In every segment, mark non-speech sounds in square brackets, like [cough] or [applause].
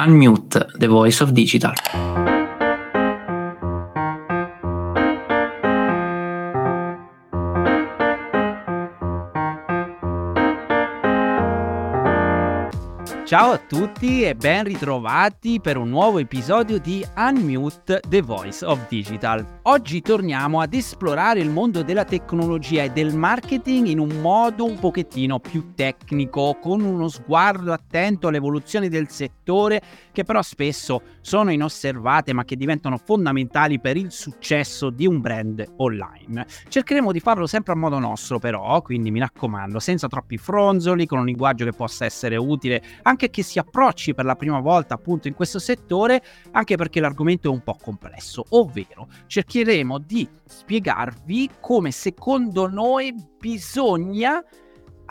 Unmute, the voice of digital. Ciao a tutti e ben ritrovati per un nuovo episodio di Unmute The Voice of Digital. Oggi torniamo ad esplorare il mondo della tecnologia e del marketing in un modo un pochettino più tecnico, con uno sguardo attento alle evoluzioni del settore che però spesso sono inosservate ma che diventano fondamentali per il successo di un brand online. Cercheremo di farlo sempre a modo nostro però, quindi mi raccomando, senza troppi fronzoli, con un linguaggio che possa essere utile anche anche chi si approcci per la prima volta appunto in questo settore, anche perché l'argomento è un po' complesso, ovvero cercheremo di spiegarvi come secondo noi bisogna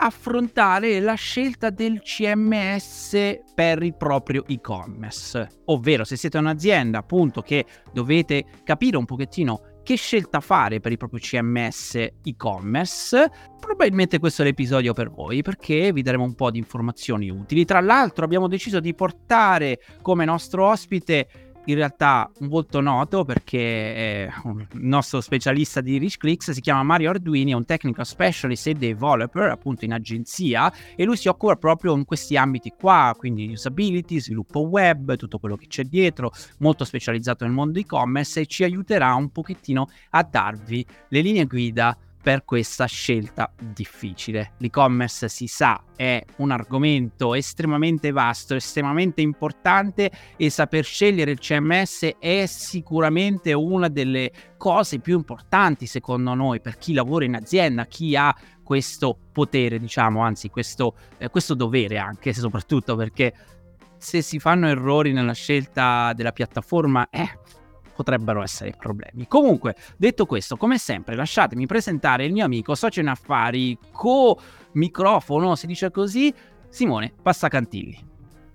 affrontare la scelta del CMS per il proprio e-commerce. Ovvero, se siete un'azienda appunto che dovete capire un pochettino che scelta fare per il proprio CMS e-commerce, probabilmente questo è l'episodio per voi perché vi daremo un po' di informazioni utili. Tra l'altro abbiamo deciso di portare come nostro ospite in realtà un volto noto perché è un nostro specialista di Rich Clicks si chiama Mario Arduini, è un technical specialist e developer appunto in agenzia e lui si occupa proprio in questi ambiti qua, quindi usability, sviluppo web, tutto quello che c'è dietro, molto specializzato nel mondo e-commerce e ci aiuterà un pochettino a darvi le linee guida per questa scelta difficile. L'e-commerce si sa è un argomento estremamente vasto, estremamente importante e saper scegliere il CMS è sicuramente una delle cose più importanti secondo noi per chi lavora in azienda, chi ha questo potere, diciamo, anzi questo, eh, questo dovere anche [laughs] soprattutto perché se si fanno errori nella scelta della piattaforma, eh, potrebbero essere problemi. Comunque, detto questo, come sempre, lasciatemi presentare il mio amico socio in affari, co-microfono, si dice così, Simone Passacantilli.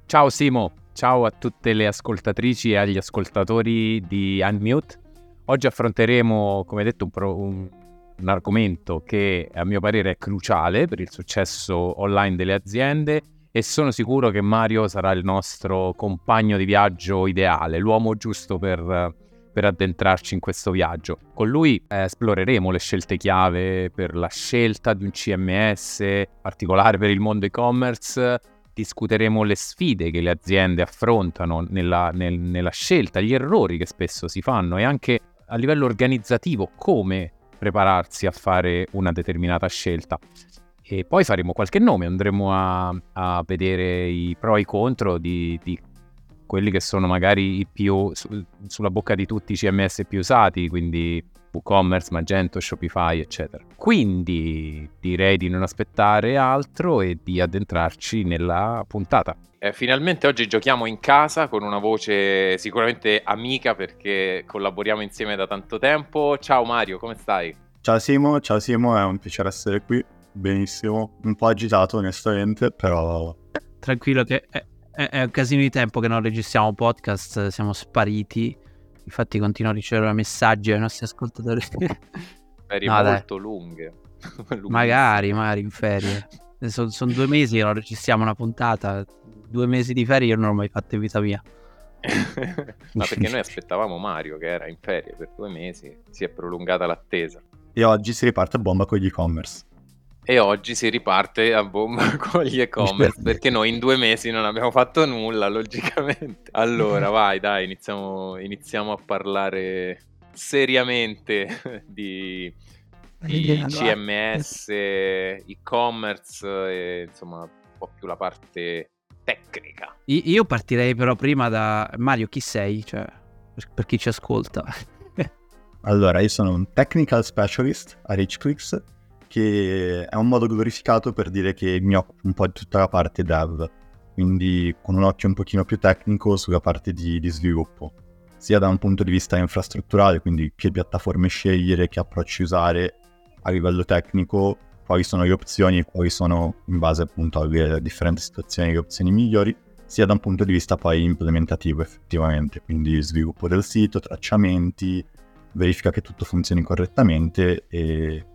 Ciao Simo, ciao a tutte le ascoltatrici e agli ascoltatori di Unmute. Oggi affronteremo, come detto, un, pro- un, un argomento che a mio parere è cruciale per il successo online delle aziende e sono sicuro che Mario sarà il nostro compagno di viaggio ideale, l'uomo giusto per per addentrarci in questo viaggio. Con lui eh, esploreremo le scelte chiave per la scelta di un CMS, particolare per il mondo e-commerce, discuteremo le sfide che le aziende affrontano nella, nel, nella scelta, gli errori che spesso si fanno e anche a livello organizzativo come prepararsi a fare una determinata scelta. E poi faremo qualche nome, andremo a, a vedere i pro e i contro di, di quelli che sono magari i più su, sulla bocca di tutti i CMS più usati, quindi WooCommerce, Magento, Shopify, eccetera. Quindi direi di non aspettare altro e di addentrarci nella puntata. Eh, finalmente oggi giochiamo in casa con una voce sicuramente amica perché collaboriamo insieme da tanto tempo. Ciao Mario, come stai? Ciao Simo, ciao Simo, è un piacere essere qui. Benissimo, un po' agitato onestamente, però... Tranquillo che è, è, è un casino di tempo che non registriamo podcast, siamo spariti. Infatti continuo a ricevere messaggi ai nostri ascoltatori. [laughs] Ferie no, molto lunghe. [laughs] magari, magari in ferie. Sono son due mesi che non registriamo una puntata. Due mesi di ferie io non ho mai fatto in vita mia. [laughs] Ma perché noi aspettavamo Mario che era in ferie per due mesi, si è prolungata l'attesa. E oggi si riparte a bomba con gli e-commerce. E oggi si riparte a bomba [laughs] con gli e-commerce perché noi in due mesi non abbiamo fatto nulla, logicamente. Allora, vai, dai, iniziamo, iniziamo a parlare seriamente [laughs] di, di CMS, e-commerce e insomma un po' più la parte tecnica. Io partirei però prima da Mario, chi sei? Cioè, per chi ci ascolta. allora, io sono un technical specialist a RichClicks che è un modo glorificato per dire che mi occupo un po' di tutta la parte dev, quindi con un occhio un pochino più tecnico sulla parte di, di sviluppo, sia da un punto di vista infrastrutturale, quindi che piattaforme scegliere, che approcci usare a livello tecnico, quali sono le opzioni e quali sono, in base appunto alle differenti situazioni, le opzioni migliori, sia da un punto di vista poi implementativo effettivamente, quindi sviluppo del sito, tracciamenti, verifica che tutto funzioni correttamente e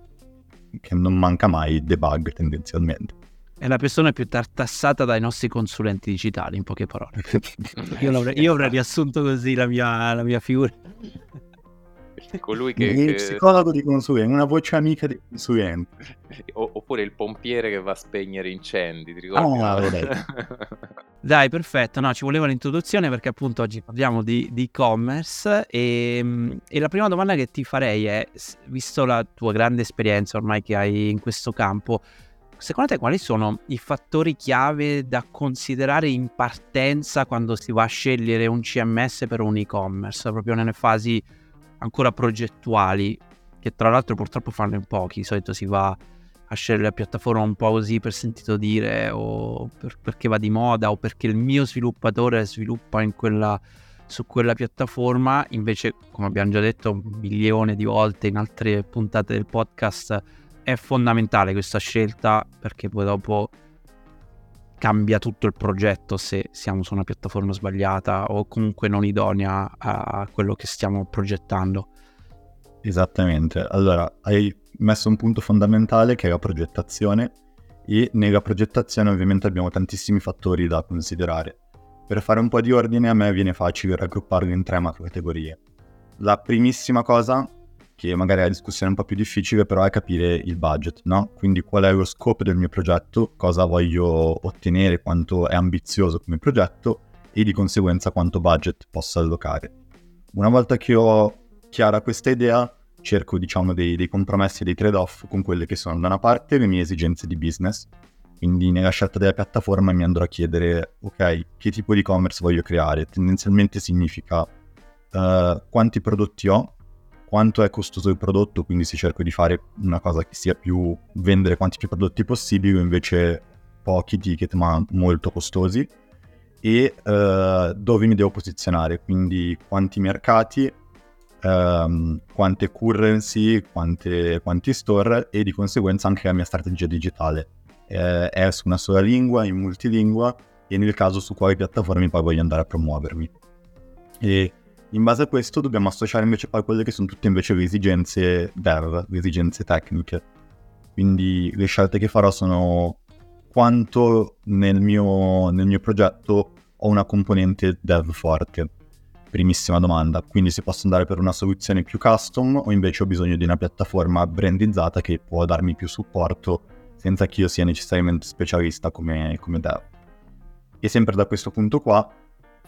che non manca mai debug tendenzialmente. è la persona più tartassata dai nostri consulenti digitali, in poche parole. [laughs] io, io avrei riassunto così la mia, la mia figura. [laughs] Colui che, Il che- psicologo di consulente, una voce amica di consulente. [laughs] o- oppure il pompiere che va a spegnere incendi, ti ricordi? Ah, detto. [laughs] Dai, perfetto. No, ci voleva l'introduzione perché appunto oggi parliamo di, di e-commerce e, e la prima domanda che ti farei è, visto la tua grande esperienza ormai che hai in questo campo, secondo te quali sono i fattori chiave da considerare in partenza quando si va a scegliere un CMS per un e-commerce, proprio nelle fasi ancora progettuali, che tra l'altro purtroppo fanno in pochi, di solito si va a scegliere la piattaforma un po' così per sentito dire o per- perché va di moda o perché il mio sviluppatore sviluppa quella, su quella piattaforma. Invece come abbiamo già detto un milione di volte in altre puntate del podcast è fondamentale questa scelta perché poi dopo cambia tutto il progetto se siamo su una piattaforma sbagliata o comunque non idonea a quello che stiamo progettando Esattamente. Allora, hai messo un punto fondamentale che è la progettazione e nella progettazione ovviamente abbiamo tantissimi fattori da considerare. Per fare un po' di ordine a me viene facile raggrupparli in tre macro categorie. La primissima cosa, che magari è la discussione un po' più difficile, però è capire il budget, no? Quindi qual è lo scopo del mio progetto, cosa voglio ottenere, quanto è ambizioso come progetto e di conseguenza quanto budget posso allocare. Una volta che ho chiara questa idea, cerco diciamo dei, dei compromessi, dei trade-off con quelle che sono da una parte le mie esigenze di business, quindi nella scelta della piattaforma mi andrò a chiedere, ok, che tipo di e-commerce voglio creare? Tendenzialmente significa eh, quanti prodotti ho, quanto è costoso il prodotto, quindi se cerco di fare una cosa che sia più vendere quanti più prodotti possibili, invece pochi ticket ma molto costosi, e eh, dove mi devo posizionare, quindi quanti mercati, ehm, quante currency, quante, quanti store e di conseguenza anche la mia strategia digitale. Eh, è su una sola lingua, in multilingua e nel caso su quali piattaforme poi voglio andare a promuovermi. E in base a questo dobbiamo associare invece poi quelle che sono tutte invece le esigenze dev, le esigenze tecniche. Quindi le scelte che farò sono quanto nel mio, nel mio progetto ho una componente dev forte. Primissima domanda, quindi se posso andare per una soluzione più custom o invece ho bisogno di una piattaforma brandizzata che può darmi più supporto senza che io sia necessariamente specialista come, come dev. E sempre da questo punto qua,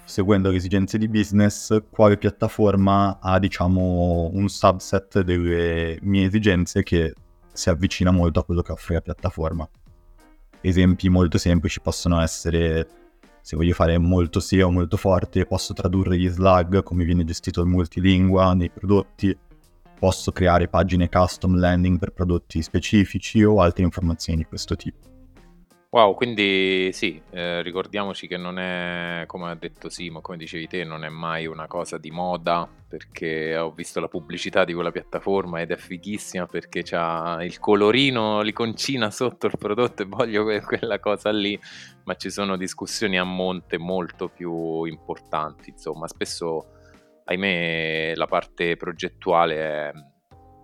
seguendo le esigenze di business, quale piattaforma ha diciamo un subset delle mie esigenze che si avvicina molto a quello che offre la piattaforma. Esempi molto semplici possono essere se voglio fare molto SEO, molto forte, posso tradurre gli slug, come viene gestito il multilingua nei prodotti, posso creare pagine custom landing per prodotti specifici o altre informazioni di questo tipo. Wow, quindi sì, eh, ricordiamoci che non è, come ha detto Simo, come dicevi te, non è mai una cosa di moda, perché ho visto la pubblicità di quella piattaforma ed è fighissima perché c'ha il colorino, l'iconcina sotto il prodotto e voglio que- quella cosa lì, ma ci sono discussioni a monte molto più importanti, insomma, spesso, ahimè, la parte progettuale è-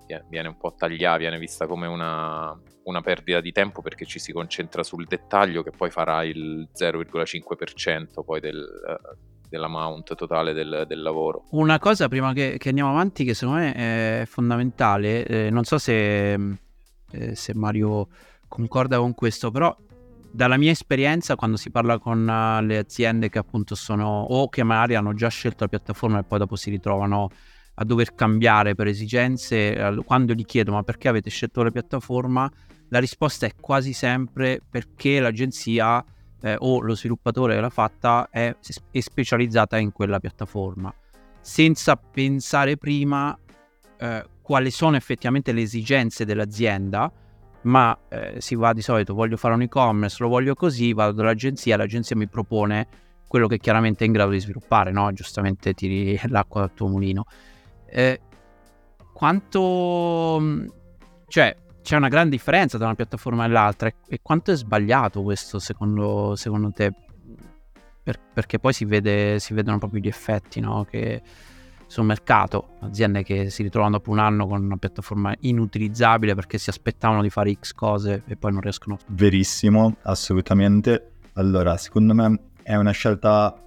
vie- viene un po' tagliata, viene vista come una, una perdita di tempo perché ci si concentra sul dettaglio che poi farà il 0,5% poi del, eh, dell'amount totale del, del lavoro. Una cosa prima che, che andiamo avanti che secondo me è fondamentale, eh, non so se, eh, se Mario concorda con questo, però dalla mia esperienza quando si parla con uh, le aziende che appunto sono o che magari hanno già scelto la piattaforma e poi dopo si ritrovano a dover cambiare per esigenze, eh, quando gli chiedo ma perché avete scelto la piattaforma, la risposta è quasi sempre perché l'agenzia eh, o lo sviluppatore che l'ha fatta è, è specializzata in quella piattaforma, senza pensare prima eh, quali sono effettivamente le esigenze dell'azienda, ma eh, si va di solito, voglio fare un e-commerce, lo voglio così, vado dall'agenzia, l'agenzia mi propone quello che chiaramente è in grado di sviluppare, no? Giustamente tiri [laughs] l'acqua dal tuo mulino. Eh, quanto... cioè, c'è una gran differenza tra una piattaforma e l'altra e quanto è sbagliato questo secondo, secondo te? Per, perché poi si, vede, si vedono proprio gli effetti, no? Che sul mercato, aziende che si ritrovano dopo un anno con una piattaforma inutilizzabile perché si aspettavano di fare X cose e poi non riescono. Verissimo, assolutamente. Allora, secondo me è una scelta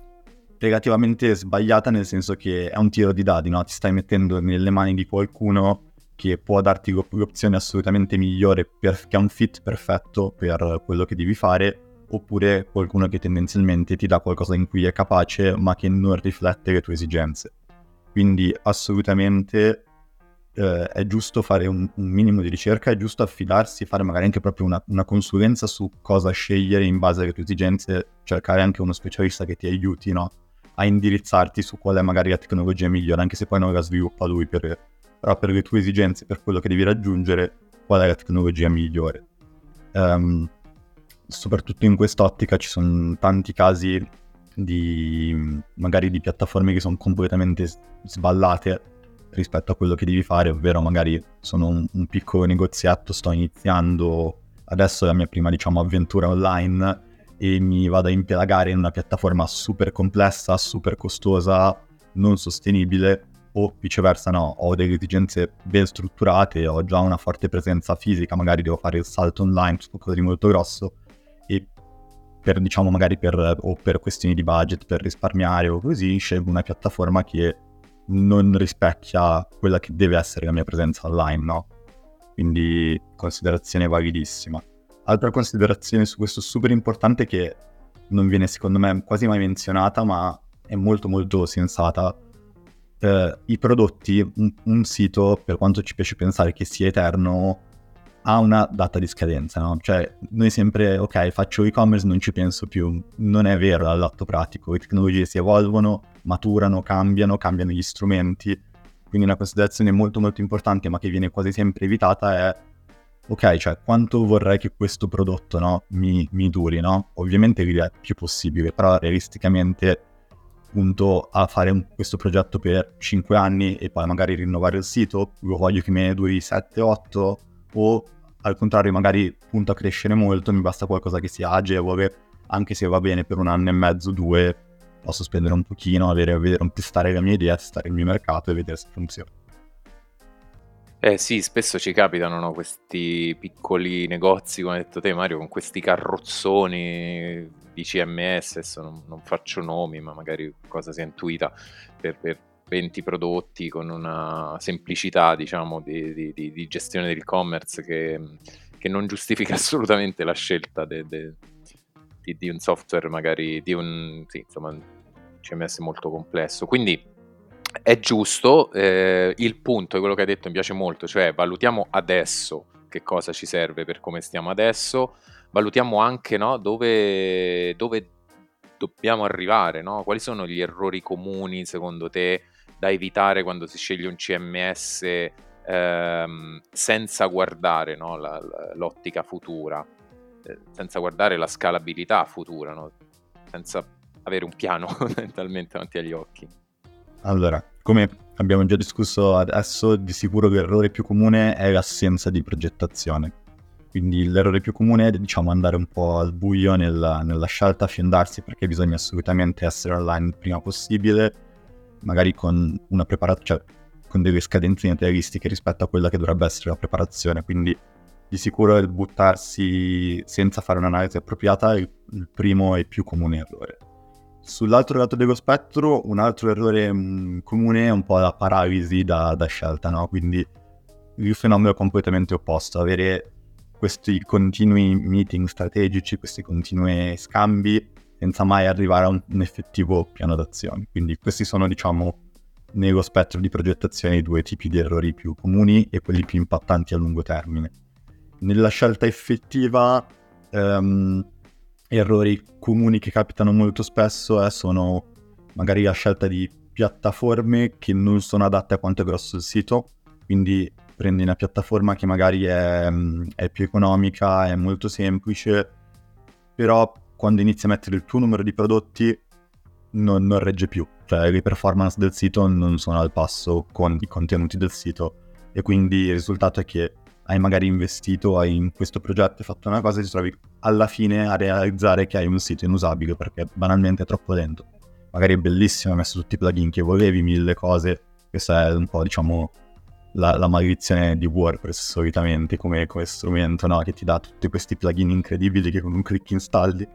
relativamente sbagliata nel senso che è un tiro di dadi, no? Ti stai mettendo nelle mani di qualcuno che può darti l'opzione assolutamente migliore perché ha un fit perfetto per quello che devi fare oppure qualcuno che tendenzialmente ti dà qualcosa in cui è capace ma che non riflette le tue esigenze. Quindi assolutamente eh, è giusto fare un, un, minimo di ricerca, è giusto affidarsi, fare magari anche proprio una, una, consulenza su cosa scegliere in base alle tue esigenze, cercare anche uno specialista che ti aiuti no? a indirizzarti su qual è magari la tecnologia migliore, anche se poi non la sviluppa lui, per, però per le tue esigenze, per quello che devi raggiungere, qual è la tecnologia migliore. Um, soprattutto in quest'ottica ci sono tanti casi di magari di piattaforme che sono completamente sballate rispetto a quello che devi fare, ovvero magari sono un, un piccolo negozietto, sto iniziando adesso la mia prima diciamo avventura online e mi vado a impelagare in una piattaforma super complessa, super costosa, non sostenibile o viceversa no, ho delle esigenze ben strutturate, ho già una forte presenza fisica, magari devo fare il salto online su qualcosa di molto grosso e per diciamo magari per, o per questioni di budget, per risparmiare o così, scelgo una piattaforma che non rispecchia quella che deve essere la mia presenza online, no? Quindi considerazione validissima. Altra considerazione su questo super importante che non viene secondo me quasi mai menzionata, ma è molto molto sensata. Eh, I prodotti, un, un sito, per quanto ci piace pensare che sia eterno, ha una data di scadenza, no? Cioè, noi sempre, ok, faccio e-commerce, non ci penso più. Non è vero dall'atto pratico, le tecnologie si evolvono, maturano, cambiano, cambiano gli strumenti. Quindi una considerazione molto molto importante, ma che viene quasi sempre evitata, è ok, cioè quanto vorrei che questo prodotto no, mi, mi, duri, no? Ovviamente l'idea è più possibile, però realisticamente punto a fare un, questo progetto per 5 anni e poi magari rinnovare il sito, lo voglio che mi duri 7-8 o al contrario magari punto a crescere molto, mi basta qualcosa che sia agevole, anche se va bene per un anno e mezzo, due, posso spendere un pochino, avere, vedere, testare la mia idea, testare il mio mercato e vedere se funziona. Eh sì, spesso ci capitano no, questi piccoli negozi, come hai detto te Mario, con questi carrozzoni di CMS, adesso non, non faccio nomi, ma magari cosa si è intuita per, per 20 prodotti con una semplicità diciamo di, di, di, di gestione dell'e-commerce che, che, non giustifica [laughs] assolutamente la scelta de, de, di, un software magari di un sì, insomma, CMS molto complesso. Quindi è giusto eh, il punto di quello che hai detto mi piace molto cioè valutiamo adesso che cosa ci serve per come stiamo adesso valutiamo anche no, dove, dove dobbiamo arrivare, no? quali sono gli errori comuni secondo te da evitare quando si sceglie un CMS ehm, senza guardare no, la, l'ottica futura, eh, senza guardare la scalabilità futura, senza avere un piano [laughs] mentalmente davanti agli occhi. Allora, come abbiamo già discusso adesso, di sicuro l'errore più comune è l'assenza di progettazione. Quindi l'errore più comune è diciamo, andare un po' al buio nella, nella scelta, affiandarsi perché bisogna assolutamente essere online il prima possibile magari con una preparazione, cioè con delle scadenze realistiche rispetto a quella che dovrebbe essere la preparazione. Quindi di sicuro il buttarsi senza fare un'analisi appropriata è il primo e più comune errore. Sull'altro lato dello spettro, un altro errore mh, mm, comune è un po' la paralisi da, da scelta, no? Quindi il fenomeno è completamente opposto, avere questi continui meeting strategici, questi continui scambi senza mai arrivare a un, un effettivo piano d'azione. Quindi questi sono, diciamo, nello spettro di progettazione i due tipi di errori più comuni e quelli più impattanti a lungo termine. Nella scelta effettiva, um, errori comuni che capitano molto spesso eh, sono magari la scelta di piattaforme che non sono adatte a quanto è grosso il sito, quindi prendi una piattaforma che magari è, è più economica, è molto semplice, però quando inizi a mettere il tuo numero di prodotti non, non, regge più, cioè le performance del sito non sono al passo con i contenuti del sito e quindi il risultato è che hai magari investito in questo progetto, hai fatto una cosa e ti trovi alla fine a realizzare che hai un sito inusabile perché banalmente è troppo lento. Magari è bellissimo, hai messo tutti i plugin che volevi, mille cose, Questa è un po', diciamo, la, la maledizione di WordPress solitamente come, come strumento, no? Che ti dà tutti questi plugin incredibili che con un clic installi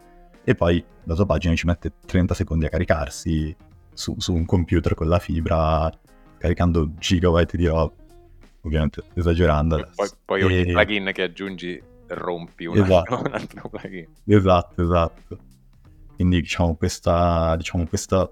e poi la tua pagina ci mette 30 secondi a caricarsi su, su un computer con la fibra, caricando gigabyte di roba, ovviamente esagerando. Poi, poi ogni e... plugin che aggiungi rompi un, esatto. altro, [laughs] un altro plugin. Esatto, esatto. Quindi diciamo questa, diciamo questa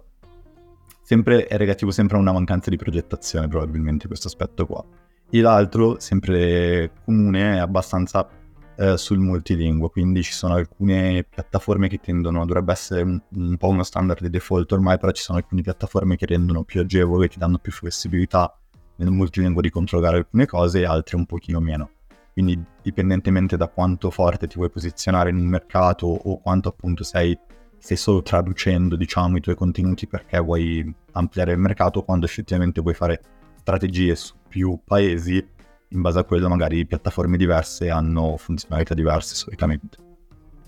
sempre è relativo sempre a una mancanza di progettazione probabilmente questo aspetto qua. E l'altro, sempre comune, è abbastanza eh, sul multilingua, quindi ci sono alcune piattaforme che tendono, dovrebbe essere un, un, po' uno standard di default ormai, però ci sono alcune piattaforme che rendono più agevole, ti danno più flessibilità nel multilingua di controllare alcune cose e altre un pochino meno. Quindi dipendentemente da quanto forte ti vuoi posizionare in un mercato o quanto appunto sei stai solo traducendo diciamo i tuoi contenuti perché vuoi ampliare il mercato quando effettivamente vuoi fare strategie su più paesi in base a quello magari piattaforme diverse hanno funzionalità diverse solitamente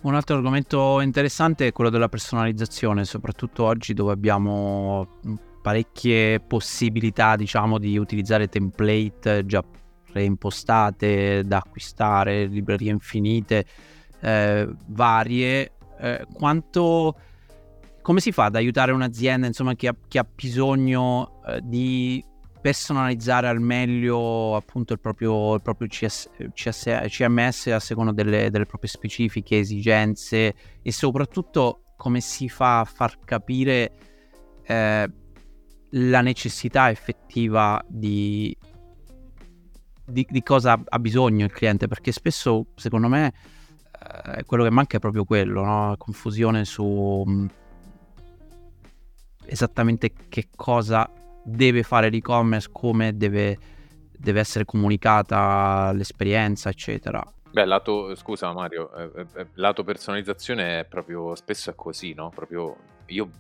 un altro argomento interessante è quello della personalizzazione soprattutto oggi dove abbiamo parecchie possibilità diciamo di utilizzare template già preimpostate da acquistare librerie infinite eh, varie. Eh, quanto come si fa ad aiutare un'azienda insomma, che, ha, che ha bisogno eh, di personalizzare al meglio appunto il proprio, il proprio CS, CS, CMS a seconda delle, delle, proprie specifiche esigenze? E soprattutto come si fa a far capire eh, la necessità effettiva di, di, di, cosa ha bisogno il cliente perché spesso secondo me eh, quello che manca è proprio quello, no? confusione su mh, mm, esattamente che cosa deve fare l'e-commerce, come deve, deve essere comunicata l'esperienza, eccetera. Beh, lato, scusa Mario, eh, eh, lato personalizzazione è proprio spesso è così, no? Proprio io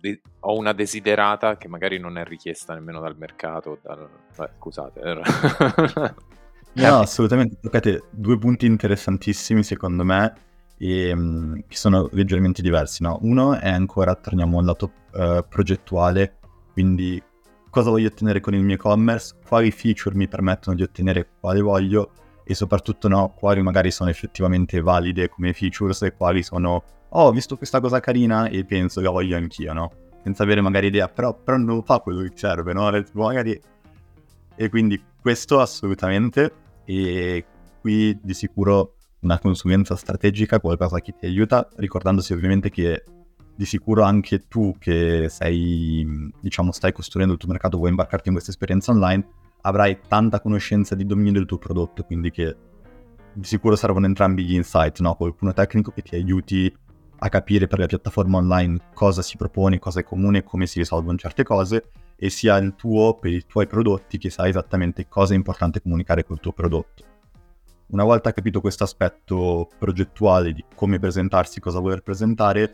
de- ho una desiderata che magari non è richiesta nemmeno dal mercato. Dal... Beh, scusate. Era... No, assolutamente, toccate due punti interessantissimi secondo me e um, che sono leggermente diversi. No? Uno è ancora, torniamo al lato uh, progettuale, quindi cosa voglio ottenere con il mio e-commerce, quali feature mi permettono di ottenere quale voglio e soprattutto no, quali magari sono effettivamente valide come features e quali sono, oh, ho visto questa cosa carina e penso che la voglio anch'io, no? Senza avere magari idea, però, però non fa quello che serve, no? Magari... E quindi questo assolutamente e qui di sicuro una consulenza strategica, qualcosa che ti aiuta, ricordandosi ovviamente che di sicuro anche tu che sei, diciamo, stai costruendo il tuo mercato, vuoi imbarcarti in questa esperienza online, avrai tanta conoscenza di dominio del tuo prodotto, quindi che di sicuro servono entrambi gli insight, no? Qualcuno tecnico che ti aiuti a capire per la piattaforma online cosa si propone, cosa è comune, come si risolvono certe cose, e sia il tuo per i tuoi prodotti che sai esattamente cosa è importante comunicare col tuo prodotto. Una volta capito questo aspetto progettuale di come presentarsi, cosa voler presentare,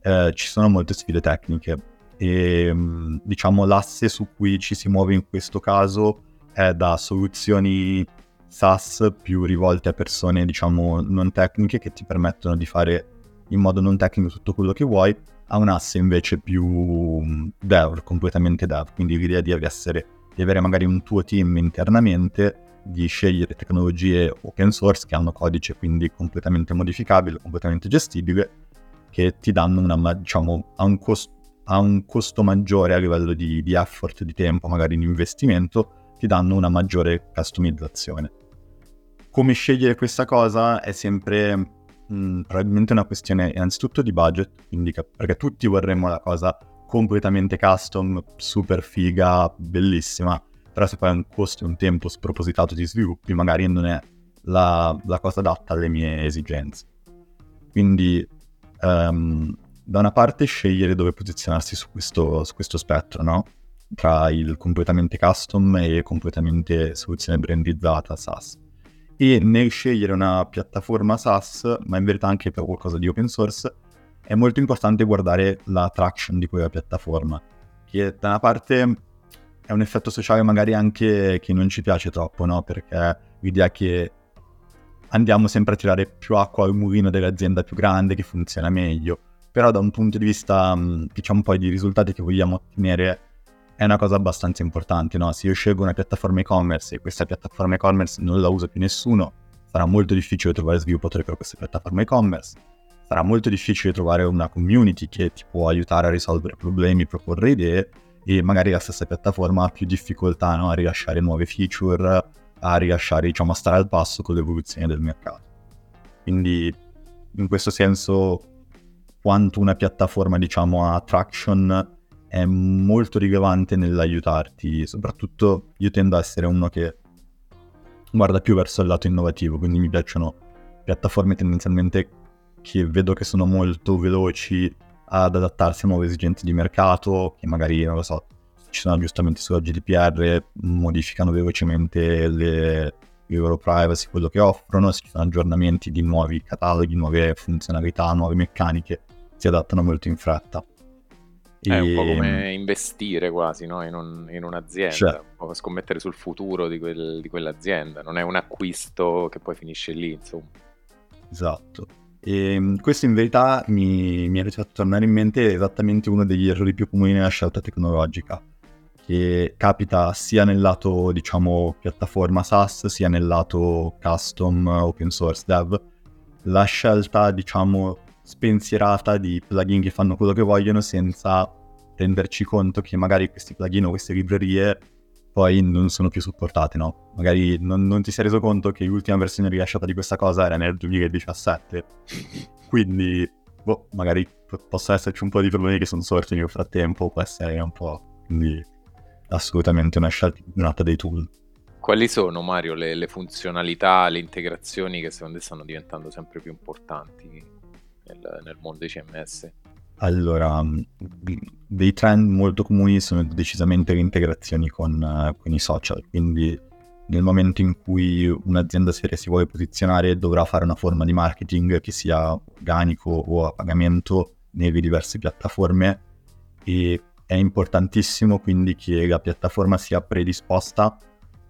eh, ci sono molte sfide tecniche e mm, diciamo l'asse su cui ci si muove in questo caso è da soluzioni SaaS più rivolte a persone diciamo non tecniche che ti permettono di fare in modo non tecnico tutto quello che vuoi ha un asse invece più mm, dev, completamente dev, quindi l'idea di, essere, di avere magari un tuo team internamente, di scegliere tecnologie open source che hanno codice quindi completamente modificabile, completamente gestibile, che ti danno una, diciamo, a un, costo, a un costo maggiore a livello di, di effort, di tempo, magari di investimento, ti danno una maggiore customizzazione. Come scegliere questa cosa è sempre mh, mm, probabilmente una questione innanzitutto di budget, quindi che, perché tutti vorremmo la cosa completamente custom, super figa, bellissima, però se poi un costo e un tempo spropositato di sviluppi, magari non è la, la cosa adatta alle mie esigenze. Quindi um, da una parte scegliere dove posizionarsi su questo, su questo spettro, no? Tra il completamente custom e completamente soluzione brandizzata SaaS e nel scegliere una piattaforma SaaS, ma in verità anche per qualcosa di open source, è molto importante guardare la traction di quella piattaforma, che da una parte è un effetto sociale magari anche che non ci piace troppo, no? Perché l'idea che andiamo sempre a tirare più acqua al mulino dell'azienda più grande che funziona meglio, però da un punto di vista, diciamo, poi di risultati che vogliamo ottenere, è una cosa abbastanza importante, no? Se io scelgo una piattaforma e-commerce e questa piattaforma e-commerce non la usa più nessuno, sarà molto difficile trovare sviluppatori per questa piattaforma e-commerce, sarà molto difficile trovare una community che ti può aiutare a risolvere problemi, proporre idee e magari la stessa piattaforma ha più difficoltà no? a rilasciare nuove feature, a rilasciare, diciamo, a stare al passo con l'evoluzione del mercato. Quindi in questo senso quanto una piattaforma, diciamo, ha traction è molto rilevante nell'aiutarti, soprattutto io tendo a essere uno che guarda più verso il lato innovativo, quindi mi piacciono piattaforme tendenzialmente che vedo che sono molto veloci ad adattarsi a nuove esigenze di mercato, che magari, non lo so, ci sono aggiustamenti sulla GDPR, modificano velocemente le, le loro privacy, quello che offrono, si fanno aggiornamenti di nuovi cataloghi, nuove funzionalità, nuove meccaniche, si adattano molto in fretta. È un po' come investire quasi no? in, un, in, un'azienda, cioè, un scommettere sul futuro di, quel, di, quell'azienda, non è un acquisto che poi finisce lì, insomma. Esatto. E ehm, questo in verità mi, mi ha fatto tornare in mente esattamente uno degli errori più comuni nella scelta tecnologica, che capita sia nel lato, diciamo, piattaforma SaaS, sia nel lato custom open source dev. La scelta, diciamo, spensierata di plugin che fanno quello che vogliono senza renderci conto che magari questi plugin o queste librerie poi non sono più supportate, no? Magari non, non ti sei reso conto che l'ultima versione rilasciata di questa cosa era nel 2017. [laughs] Quindi, boh, magari p- possono esserci un po' di problemi che sono sorti nel frattempo, può essere un po'. Quindi, assolutamente una scelta nata dei tool. Quali sono, Mario, le, le funzionalità, le integrazioni che secondo te stanno diventando sempre più importanti nel, nel mondo dei CMS? Allora, mm, dei trend molto comuni sono decisamente le integrazioni con, uh, con, i social, quindi nel momento in cui un'azienda seria si vuole posizionare dovrà fare una forma di marketing che sia organico o a pagamento nelle diverse piattaforme e è importantissimo quindi che la piattaforma sia predisposta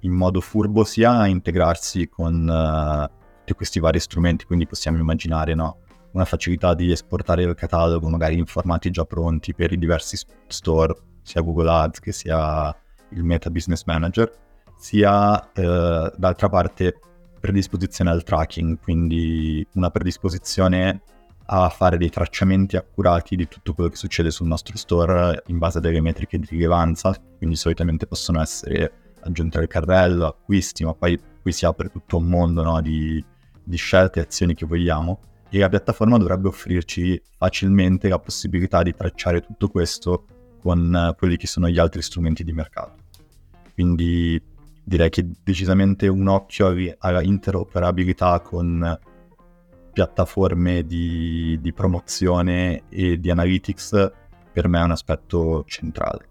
in modo furbo sia a integrarsi con uh, tutti questi vari strumenti, quindi possiamo immaginare no? Una facilità di esportare il catalogo magari in formati già pronti per i diversi store, sia Google Ads che sia il Meta Business Manager, sia eh, d'altra parte predisposizione al tracking, quindi una predisposizione a fare dei tracciamenti accurati di tutto quello che succede sul nostro store in base a delle metriche di rilevanza, quindi solitamente possono essere aggiunte al carrello, acquisti, ma poi qui si apre tutto un mondo no, di, di scelte e azioni che vogliamo e la piattaforma dovrebbe offrirci facilmente la possibilità di tracciare tutto questo con uh, quelli che sono gli altri strumenti di mercato. Quindi direi che decisamente un occhio alla interoperabilità con piattaforme di, di promozione e di analytics per me è un aspetto centrale.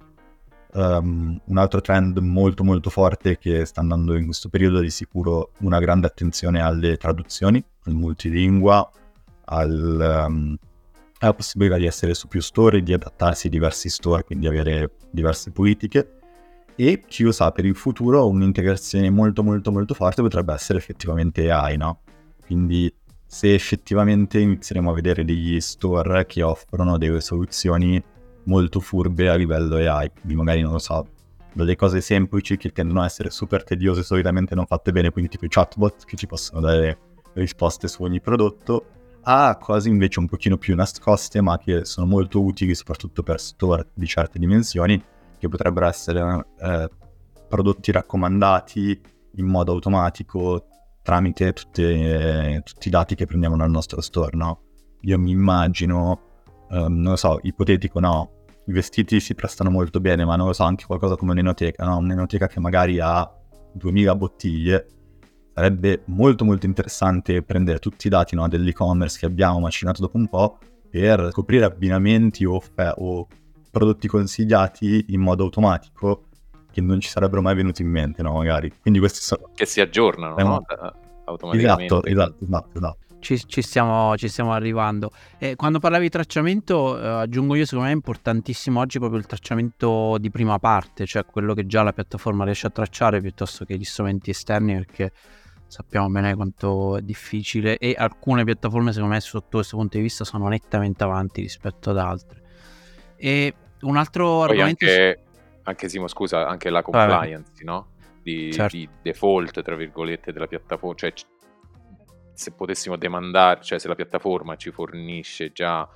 Um, un altro trend molto molto forte che sta andando in questo periodo è di sicuro una grande attenzione alle traduzioni, al multilingua, al, um, alla possibilità di essere su più store, di adattarsi a diversi store, quindi avere diverse politiche. E chi lo sa, per il futuro un'integrazione molto molto molto forte potrebbe essere effettivamente AI, no? Quindi se effettivamente inizieremo a vedere degli store che offrono delle soluzioni molto furbe a livello AI, quindi magari non lo so, delle cose semplici che tendono a essere super tediose, solitamente non fatte bene, quindi tipo i chatbot che ci possono dare risposte su ogni prodotto, a cose invece un pochino più nascoste ma che sono molto utili soprattutto per store di certe dimensioni che potrebbero essere eh, prodotti raccomandati in modo automatico tramite tutte, eh, tutti i dati che prendiamo dal nostro store, no? Io mi immagino, um, non lo so, ipotetico no, i vestiti si prestano molto bene, ma non lo so, anche qualcosa come un'enoteca, no? Un'enoteca che magari ha 2000 bottiglie sarebbe molto molto interessante prendere tutti i dati no, dell'e-commerce che abbiamo macinato dopo un po' per scoprire abbinamenti o, fe- o, prodotti consigliati in modo automatico che non ci sarebbero mai venuti in mente, no, magari. Quindi questi sono... Che si aggiornano, eh, no? Automaticamente. Esatto, esatto, esatto, esatto. Ci, ci, stiamo, ci, stiamo, arrivando. E quando parlavi di tracciamento, eh, aggiungo io, secondo me è importantissimo oggi proprio il tracciamento di prima parte, cioè quello che già la piattaforma riesce a tracciare piuttosto che gli strumenti esterni, perché sappiamo bene quanto è difficile e alcune piattaforme secondo me sotto questo punto di vista sono nettamente avanti rispetto ad altre. E un altro Poi argomento... Anche, anche Simo, scusa, anche la compliance, no? Di, Certo. di default, tra virgolette, della piattaforma. Cioè, se potessimo demandare, cioè se la piattaforma ci fornisce già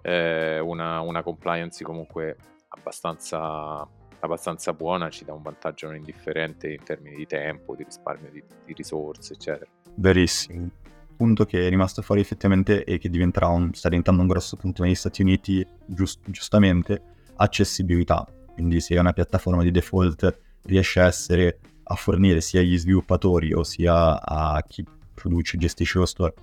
eh, una, una compliance comunque abbastanza, abbastanza buona, ci dà un vantaggio non indifferente in termini di tempo, di risparmio di, di risorse, eccetera. Verissimo. Punto che è rimasto fuori effettivamente e che diventerà un, sta diventando un grosso punto negli Stati Uniti, giust- giustamente, accessibilità. Quindi se una piattaforma di default riesce a essere a fornire sia agli sviluppatori o sia a chi produce e gestisce lo store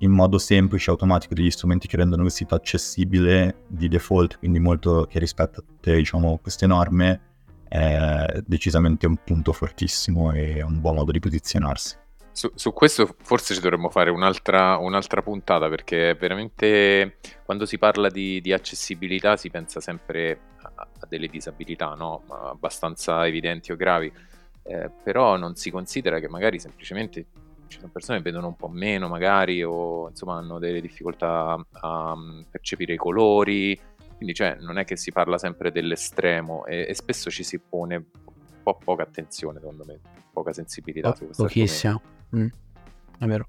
in modo semplice e automatico degli strumenti che rendono il sito accessibile di default, quindi molto che rispetta tutte diciamo, queste norme, è decisamente un punto fortissimo e un buon modo di posizionarsi. Su, su questo forse ci dovremmo fare un'altra, un'altra puntata perché veramente quando si parla di, di accessibilità si pensa sempre a, a delle disabilità no? Abbastanza evidenti o gravi, eh, però non si considera che magari semplicemente ci sono persone che vedono un po' meno magari o insomma hanno delle difficoltà a, a percepire i colori, quindi cioè non è che si parla sempre dell'estremo e, e spesso ci si pone un po' poca attenzione secondo me, poca sensibilità su questo. Pochissimo. Mm, è vero.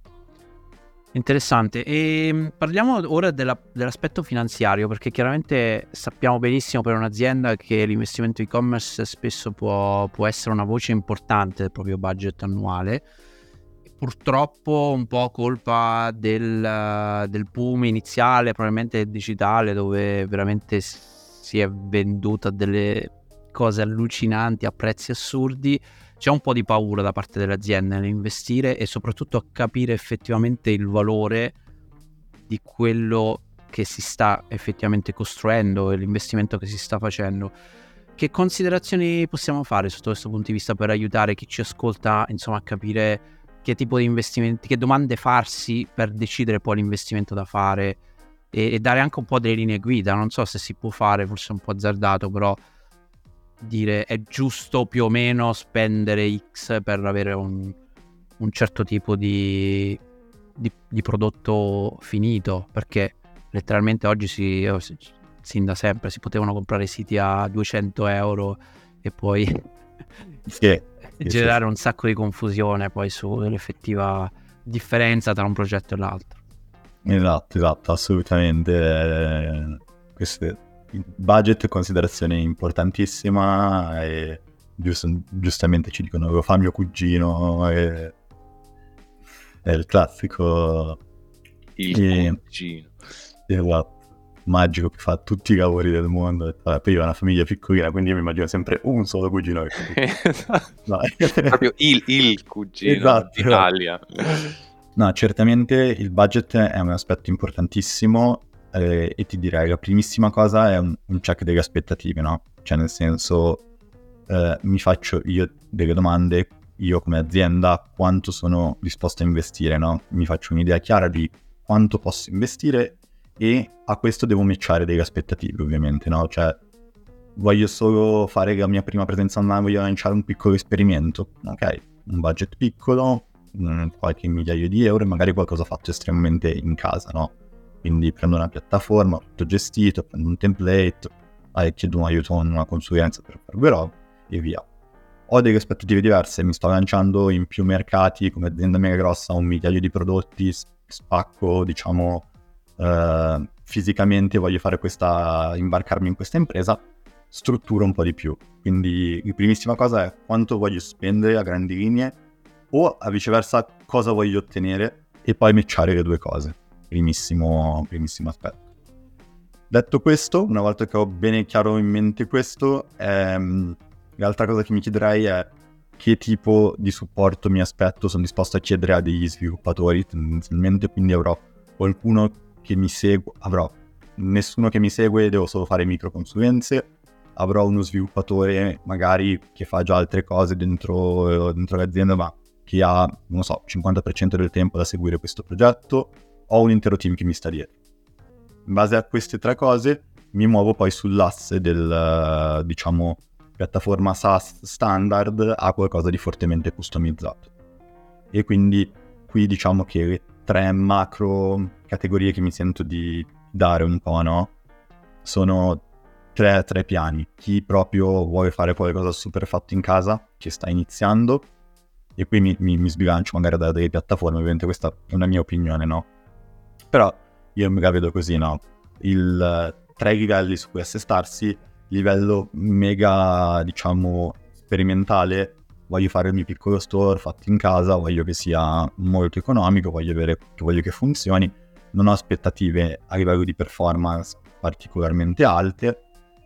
Interessante. E mm, parliamo ora della- dell'aspetto finanziario, perché chiaramente sappiamo benissimo per un'azienda che l'investimento e-commerce spesso può, può essere una voce importante del proprio budget annuale. Purtroppo un po' colpa del, del boom iniziale, probabilmente digitale, dove veramente si è venduta delle cose allucinanti a prezzi assurdi c'è un po' di paura da parte delle aziende nell'investire e soprattutto a capire effettivamente il valore di quello che si sta effettivamente costruendo e l'investimento che si sta facendo. Che considerazioni possiamo fare sotto questo punto di vista per aiutare chi ci ascolta, insomma, a capire che tipo di investimenti, che domande farsi per decidere poi l'investimento da fare e, e dare anche un po' delle linee guida. Non so se si può fare, forse è un po' azzardato, però dire è giusto più o meno spendere X per avere un, un certo tipo di, di, di prodotto finito, perché letteralmente oggi si, eh, si- sin da sempre si potevano comprare siti a 200 euro e poi sì, generare un sacco di confusione poi sull'effettiva differenza tra un progetto e l'altro. Esatto, esatto, assolutamente. Questo il budget è considerazione importantissima e giust- giustamente ci dicono lo fa mio cugino e è il classico Il E- cugino. esatto, magico che fa tutti i lavori del mondo. Vabbè, Poi io ho una famiglia piccolina, quindi io mi immagino sempre un solo cugino. [laughs] che- No. Proprio il, il cugino Esatto. d'Italia. No, certamente il budget è un aspetto importantissimo eh, e ti direi la primissima cosa è un, un check delle aspettative, no? Cioè nel senso eh, mi faccio io delle domande, io come azienda quanto sono disposto a investire, no? Mi faccio un'idea chiara di quanto posso investire e a questo devo matchare delle aspettative ovviamente, no? Cioè voglio solo fare la mia prima presenza online, voglio lanciare un piccolo esperimento, ok? Un budget piccolo, mm, qualche migliaio di euro e magari qualcosa fatto estremamente in casa, no? Quindi prendo una piattaforma, tutto gestito, prendo un template, eh, chiedo un aiuto, una consulenza per fare robe e via. Ho delle aspettative diverse, mi sto lanciando in più mercati come azienda mega grossa, un migliaio di prodotti, spacco, diciamo, eh, fisicamente voglio fare questa, imbarcarmi in questa impresa, strutturo un po' di più. Quindi la primissima cosa è quanto voglio spendere a grandi linee o a viceversa cosa voglio ottenere e poi matchare le due cose. Primissimo, primissimo aspetto. Detto questo, una volta che ho bene chiaro in mente questo, ehm, l'altra cosa che mi chiederei è che tipo di supporto mi aspetto, sono disposto a chiedere a degli sviluppatori tendenzialmente, quindi avrò qualcuno che mi segue, avrò nessuno che mi segue, devo solo fare microconsulenze, avrò uno sviluppatore magari che fa già altre cose dentro, dentro l'azienda, ma che ha, non so, 50% del tempo da seguire questo progetto, ho un intero team che mi sta dietro. In base a queste tre cose mi muovo poi sull'asse del, eh, diciamo, piattaforma SaaS standard a qualcosa di fortemente customizzato. E quindi qui diciamo che le tre macro categorie che mi sento di dare un po', no? Sono tre, tre piani. Chi proprio vuole fare qualcosa super fatto in casa, che sta iniziando, e qui mi, mi, mi sbilancio magari da delle piattaforme, ovviamente questa è una mia opinione, no? Però io me la vedo così, no? Il tre livelli su cui assestarsi, livello mega, diciamo, sperimentale, voglio fare il mio piccolo store fatto in casa, voglio che sia molto economico, voglio, avere, voglio che funzioni, non ho aspettative a livello di performance particolarmente alte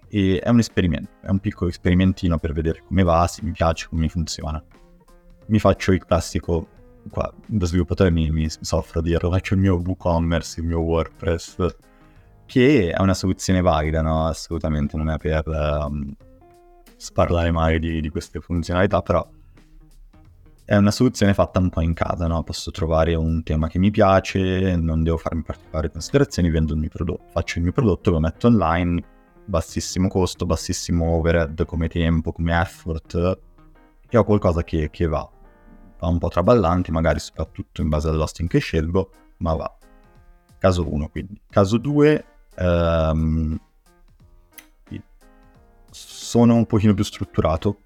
e è un esperimento, è un piccolo esperimentino per vedere come va, se mi piace, come funziona. Mi faccio il classico, qua da sviluppatore mi, mi soffro a dirlo, faccio il mio WooCommerce, il mio WordPress, che è una soluzione valida, no? Assolutamente non è per um, sparlare male di, di, queste funzionalità, però è una soluzione fatta un po' in casa, no? Posso trovare un tema che mi piace, non devo farmi particolari considerazioni, vendo il mio prodotto, faccio il mio prodotto, lo metto online, bassissimo costo, bassissimo overhead come tempo, come effort, e ho qualcosa che, che va. Va un po' traballante, magari soprattutto in base all'hosting che scelgo, ma va. Caso 1, quindi. Caso 2, ehm, sono un pochino più strutturato,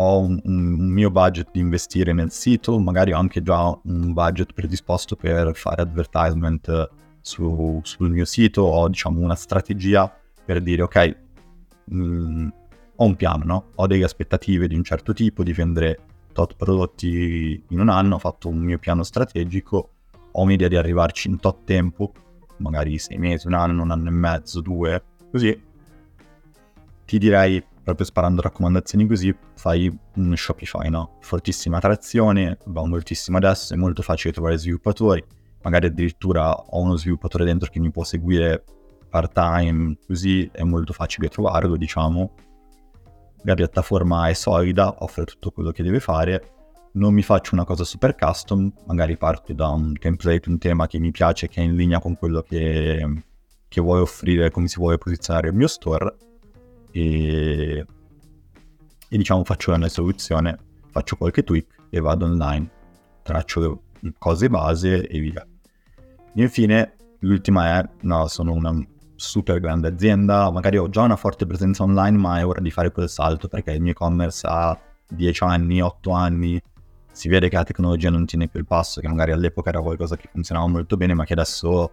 ho un, un, mio budget di investire nel sito, magari ho anche già un budget predisposto per fare advertisement su, sul mio sito, ho diciamo una strategia per dire ok, mh, mm, ho un piano, no? ho delle aspettative di un certo tipo, di vendere tot prodotti in un anno, ho fatto un mio piano strategico, ho un'idea di arrivarci in tot tempo, magari sei mesi, un anno, un anno e mezzo, due, così, ti direi, proprio sparando raccomandazioni così, fai un Shopify, no? Fortissima trazione, va moltissimo adesso, è molto facile trovare sviluppatori, magari addirittura ho uno sviluppatore dentro che mi può seguire part time, così è molto facile trovarlo, diciamo. La piattaforma è solida, offre tutto quello che deve fare non mi faccio una cosa super custom, magari parto da un template, un tema che mi piace, che è in linea con quello che, che vuole offrire, come si vuole posizionare il mio store e, e diciamo faccio la mia soluzione, faccio qualche tweak e vado online, traccio cose base e via. E infine l'ultima è, no, sono una super grande azienda, magari ho già una forte presenza online, ma è ora di fare quel salto perché il mio e-commerce ha 10 anni, 8 anni, si vede che la tecnologia non tiene più il passo, che magari all'epoca era qualcosa che funzionava molto bene, ma che adesso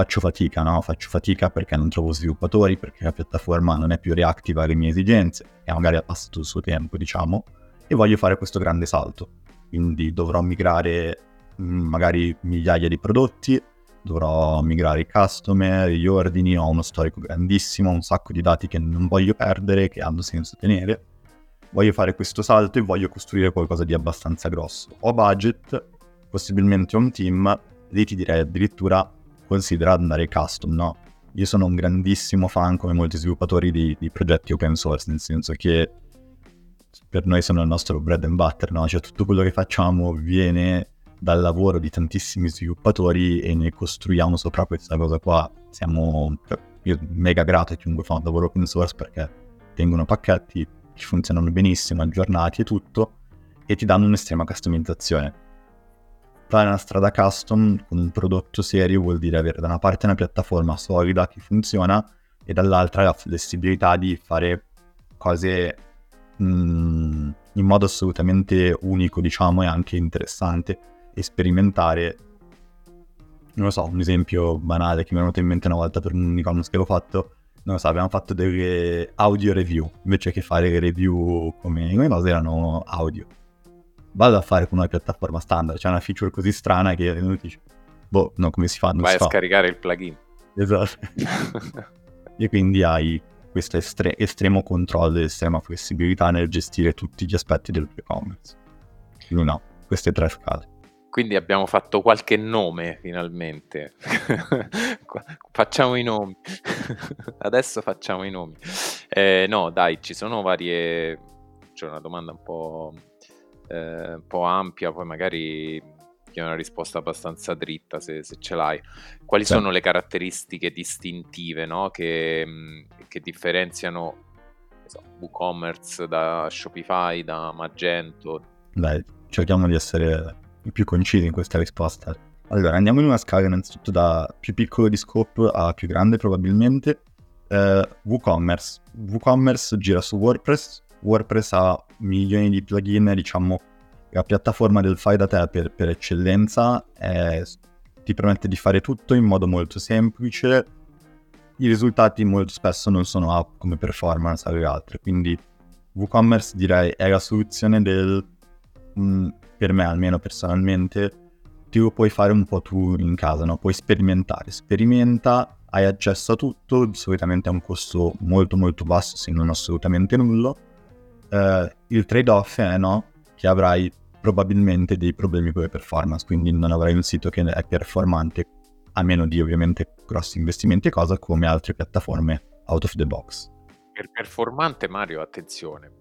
faccio fatica, no? Faccio fatica perché non trovo sviluppatori, perché la piattaforma non è più reactiva alle mie esigenze, e magari ha passato il suo tempo, diciamo, e voglio fare questo grande salto. Quindi dovrò migrare mm, magari migliaia di prodotti, dovrò migrare i customer, gli ordini, ho uno storico grandissimo, un sacco di dati che non voglio perdere, che hanno senso tenere voglio fare questo salto e voglio costruire qualcosa di abbastanza grosso. Ho budget, possibilmente un team, lì ti direi addirittura considera andare custom, no? Io sono un grandissimo fan, come molti sviluppatori, di, di progetti open source, nel senso che per noi sono il nostro bread and butter, no? Cioè tutto quello che facciamo viene dal lavoro di tantissimi sviluppatori e ne costruiamo sopra questa cosa qua. Siamo io mega grato a chiunque fa un lavoro open source perché tengono pacchetti, che funzionano benissimo, aggiornati e tutto, e ti danno un'estrema customizzazione. Fare una strada custom con un prodotto serio vuol dire avere da una parte una piattaforma solida che funziona e dall'altra la flessibilità di fare cose mh, mm, in modo assolutamente unico, diciamo, e anche interessante e sperimentare. Non lo so, un esempio banale che mi è venuto in mente una volta per un e-commerce che avevo fatto non lo so, abbiamo fatto delle audio review, invece che fare review come, come cose erano audio. Vado a fare con una piattaforma standard, c'è una feature così strana che uno dice, boh, no, come si fa? Non Vai si a scaricare il plugin. Esatto. [laughs] e quindi hai questo estre- estremo controllo e estrema flessibilità nel gestire tutti gli aspetti del tuo e-commerce. Quindi no, queste tre scale. Quindi abbiamo fatto qualche nome finalmente. [laughs] facciamo i nomi. [laughs] Adesso facciamo i nomi. Eh, no, dai, ci sono varie... C'è una domanda un po', eh, un po' ampia, poi magari ti una risposta abbastanza dritta se, se ce l'hai. Quali sì. sono le caratteristiche distintive no? che, che, differenziano so, WooCommerce da Shopify, da Magento? Dai, cerchiamo di essere più concisi in questa risposta. Allora, andiamo in una scala innanzitutto da più piccolo di scope a più grande probabilmente. eh, WooCommerce. WooCommerce gira su WordPress, WordPress ha milioni di plugin, diciamo la piattaforma del fai da te per, per eccellenza è, ti permette di fare tutto in modo molto semplice. I risultati molto spesso non sono up come performance alle altre, quindi WooCommerce direi è la soluzione del, mh, mm, per me almeno personalmente, ti puoi fare un po' tu in casa, no? puoi sperimentare, sperimenta, hai accesso a tutto, solitamente a un costo molto molto basso se non assolutamente nullo. Uh, il trade-off è no, che avrai probabilmente dei problemi con le performance, quindi non avrai un sito che è performante, a meno di ovviamente grossi investimenti e cosa, come altre piattaforme out of the box. Per performante Mario, attenzione,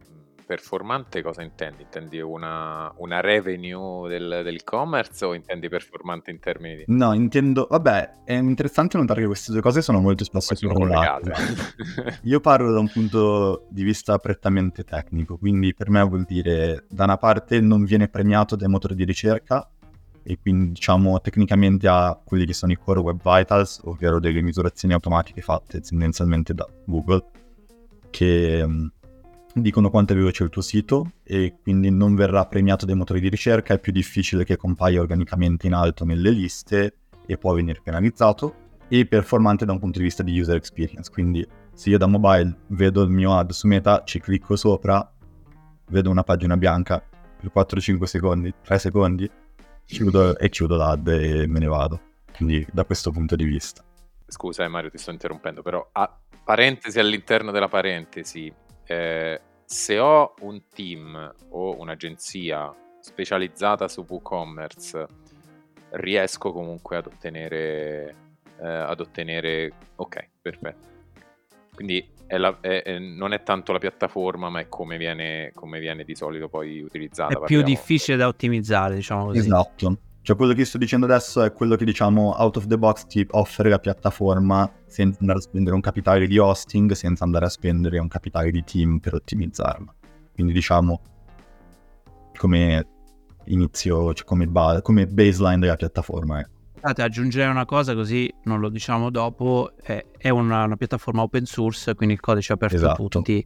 performante cosa intendi? Intendi una, una revenue del, dell'e-commerce o intendi performante in termini di... No, intendo... Vabbè, è interessante notare che queste due cose sono molto spesso correlate. Io parlo da un punto di vista prettamente tecnico, quindi per me vuol dire da una parte non viene premiato dai motori di ricerca e quindi diciamo tecnicamente ha quelli che sono i core web vitals, ovvero delle misurazioni automatiche fatte tendenzialmente da Google, che dicono quanto è veloce il tuo sito e quindi non verrà premiato dai motori di ricerca, è più difficile che compaia organicamente in alto nelle liste e può venire penalizzato e performante da un punto di vista di user experience, quindi se io da mobile vedo il mio ad su Meta, ci clicco sopra, vedo una pagina bianca per 4-5 secondi, 3 secondi, chiudo e chiudo l'ad e me ne vado. Quindi da questo punto di vista. Scusa eh, Mario, ti sto interrompendo, però a parentesi all'interno della parentesi, eh, se ho un team o un'agenzia specializzata su WooCommerce, riesco comunque ad ottenere, eh, ad ottenere... Ok, perfetto. Quindi è la, è, è, non è tanto la piattaforma, ma è come viene, come viene di solito poi utilizzata. È più difficile da ottimizzare, diciamo così. Esatto. Cioè quello che sto dicendo adesso è quello che diciamo out of the box ti offre la piattaforma senza andare a spendere un capitale di hosting, senza andare a spendere un capitale di team per ottimizzarla. Quindi diciamo come inizio, cioè come, ba- come baseline della piattaforma. Scusate, aggiungerei una cosa così non lo diciamo dopo, è, è una, una, piattaforma open source, quindi il codice è aperto esatto. a tutti,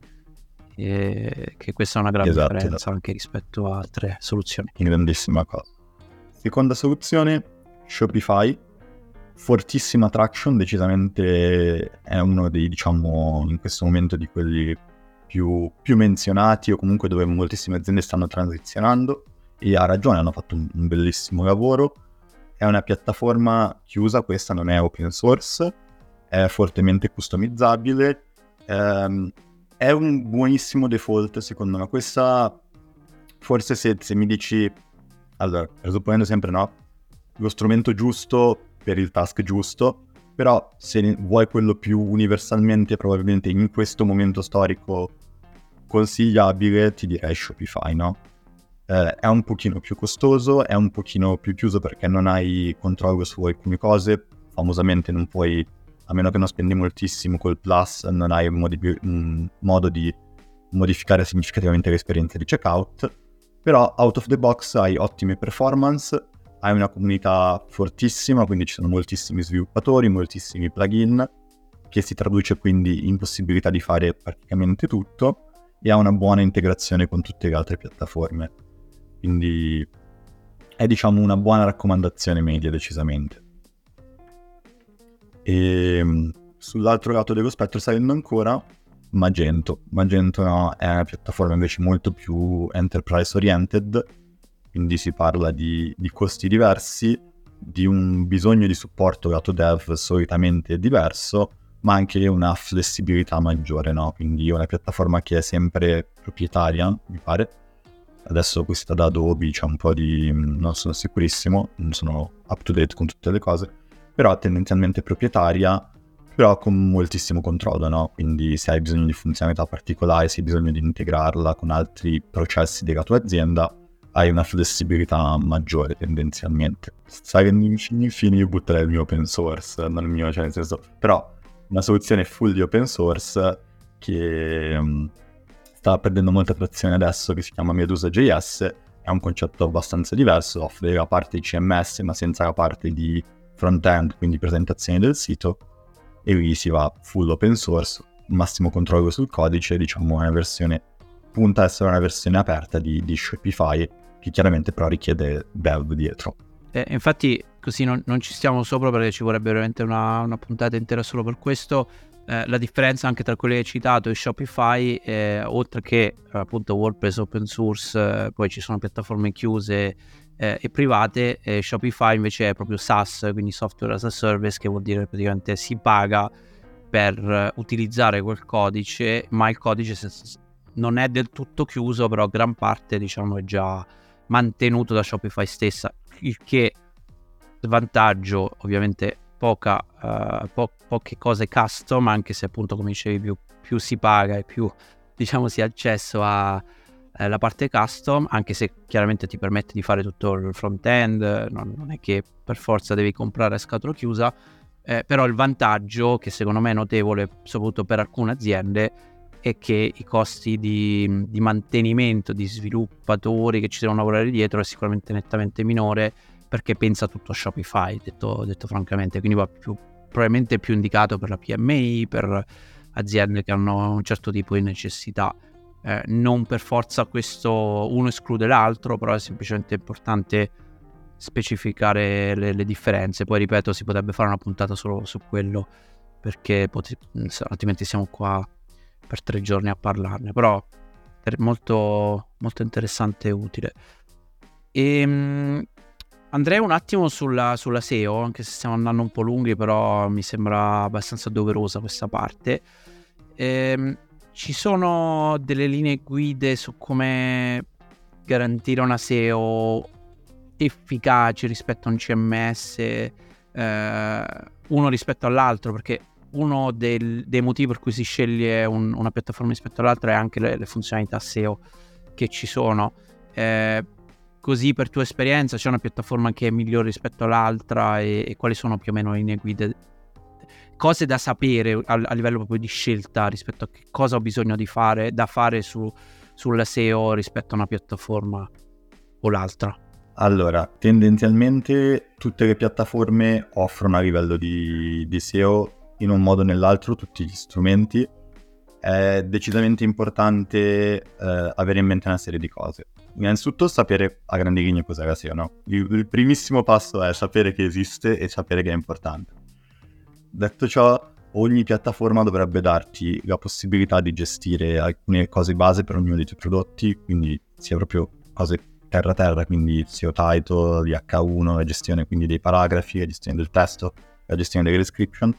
e che questa è una grande esatto, differenza esatto. anche rispetto a altre soluzioni. Grandissima cosa. Seconda soluzione, Shopify. Fortissima traction, decisamente è uno dei, diciamo, in questo momento di quelli più, più menzionati o comunque dove moltissime aziende stanno transizionando e ha ragione, hanno fatto un, un bellissimo lavoro. È una piattaforma chiusa, questa non è open source, è fortemente customizzabile, ehm, è un buonissimo default secondo me. Questa, forse se, se mi dici allora, presupponendo sempre no, lo strumento giusto per il task giusto, però se vuoi quello più universalmente, probabilmente in questo momento storico consigliabile, ti direi Shopify, no? Eh, è un pochino più costoso, è un pochino più chiuso perché non hai controllo su alcune cose, famosamente non puoi, a meno che non spendi moltissimo col Plus, non hai modi- un modo di modificare significativamente l'esperienza di checkout però out of the box hai ottime performance, hai una comunità fortissima, quindi ci sono moltissimi sviluppatori, moltissimi plugin, che si traduce quindi in possibilità di fare praticamente tutto e ha una buona integrazione con tutte le altre piattaforme. Quindi è diciamo una buona raccomandazione media decisamente. E ehm, sull'altro lato dello spettro salendo ancora Magento. Magento no, è una piattaforma invece molto più enterprise oriented, quindi si parla di, di costi diversi, di un bisogno di supporto lato dev solitamente diverso, ma anche una flessibilità maggiore, no? Quindi è una piattaforma che è sempre proprietaria, mi pare. Adesso questa da Adobe c'è un po' di... non sono sicurissimo, non sono up to date con tutte le cose, però tendenzialmente proprietaria però con moltissimo controllo, no? Quindi se hai bisogno di funzionalità particolari, se hai bisogno di integrarla con altri processi della tua azienda, hai una flessibilità maggiore tendenzialmente. Sai che infine io butterei il mio open source, non il mio, cioè nel senso, però una soluzione full di open source che um, sta perdendo molta trazione adesso, che si chiama Medusa.js, è un concetto abbastanza diverso, offre la parte di CMS ma senza la parte di front-end, quindi presentazione del sito, e lì si va full open source, massimo controllo sul codice, diciamo una versione, punta a essere una versione aperta di, di Shopify che chiaramente però richiede dev dietro. Eh, infatti così non, non, ci stiamo sopra perché ci vorrebbe veramente una, una puntata intera solo per questo. Eh, la differenza anche tra quelli che hai citato e Shopify, eh, oltre che appunto WordPress open source, eh, poi ci sono piattaforme chiuse eh, e private, Shopify invece è proprio SaaS, quindi software as a service, che vuol dire praticamente si paga per utilizzare quel codice, ma il codice non è del tutto chiuso, però gran parte diciamo è già mantenuto da Shopify stessa, il che vantaggio ovviamente poca, uh, po- poche cose custom, anche se appunto come dicevi più, più si paga e più diciamo si ha accesso alla eh, parte custom, anche se chiaramente ti permette di fare tutto il front-end, non, non è che per forza devi comprare a scatola chiusa, eh, però il vantaggio che secondo me è notevole soprattutto per alcune aziende è che i costi di, di, mantenimento, di sviluppatori che ci devono lavorare dietro è sicuramente nettamente minore perché pensa tutto a Shopify, detto, detto francamente, quindi va più, probabilmente più indicato per la PMI, per aziende che hanno un certo tipo di necessità. Eh, non per forza questo uno esclude l'altro, però è semplicemente importante specificare le, le differenze. Poi ripeto, si potrebbe fare una puntata solo su quello perché pot- altrimenti siamo qua per tre giorni a parlarne, però è molto, molto interessante e utile. E, ehm, andrei un attimo sulla, sulla, SEO, anche se stiamo andando un po' lunghi, però mi sembra abbastanza doverosa questa parte. E, ehm, ci sono delle linee guide su come garantire una SEO efficace rispetto a un CMS, eh, uno rispetto all'altro, perché uno del, dei motivi per cui si sceglie un, una piattaforma rispetto all'altra è anche le, le funzionalità SEO che ci sono. Eh, così per tua esperienza c'è una piattaforma che è migliore rispetto all'altra e, e quali sono più o meno le linee guide? Cose da sapere a, a, livello proprio di scelta rispetto a che cosa ho bisogno di fare, da fare su, sulla SEO rispetto a una piattaforma o l'altra. Allora, tendenzialmente tutte le piattaforme offrono a livello di, di SEO in un modo o nell'altro tutti gli strumenti, è decisamente importante eh, avere in mente una serie di cose. Innanzitutto sapere a grandi linee cos'è la SEO, no? il, il primissimo passo è sapere che esiste e sapere che è importante. Detto ciò, ogni piattaforma dovrebbe darti la possibilità di gestire alcune cose base per ognuno dei tuoi prodotti, quindi sia proprio cose terra terra, quindi SEO title, DH1, la gestione quindi dei paragrafi, la gestione del testo, la gestione delle description,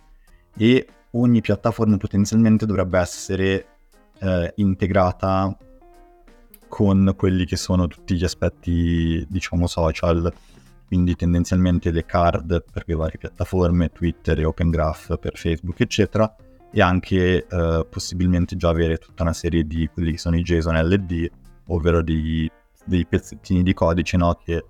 e ogni piattaforma potenzialmente dovrebbe essere eh, integrata con quelli che sono tutti gli aspetti, diciamo, social, quindi tendenzialmente le card per le varie piattaforme, Twitter e Open Graph per Facebook, eccetera, e anche eh, possibilmente già avere tutta una serie di quelli che sono i JSON LD, ovvero dei, dei pezzettini di codice no, che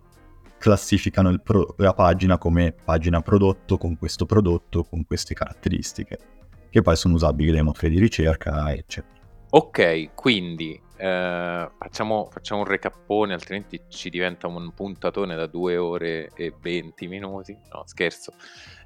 classificano pro- la pagina come pagina prodotto con questo prodotto, con queste caratteristiche, che poi sono usabili dai motori di ricerca, eccetera. Ok, quindi eh, facciamo, facciamo, un recappone, altrimenti ci diventa un puntatone da 2 ore e 20 minuti. No, scherzo.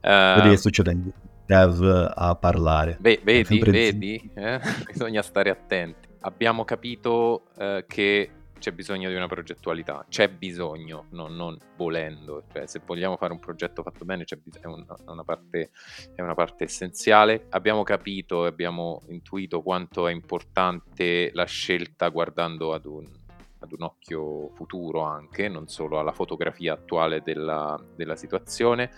Eh, Vedi che succede in dev a parlare. Beh, vedi, vedi? Eh? [laughs] Bisogna stare attenti. Abbiamo capito eh, che c'è bisogno di una progettualità, c'è bisogno, non, non volendo, cioè, se vogliamo fare un progetto fatto bene bis- è, un, è, una parte, è, una parte, essenziale. Abbiamo capito e abbiamo intuito quanto è importante la scelta guardando ad un, ad un occhio futuro anche, non solo alla fotografia attuale della, della situazione.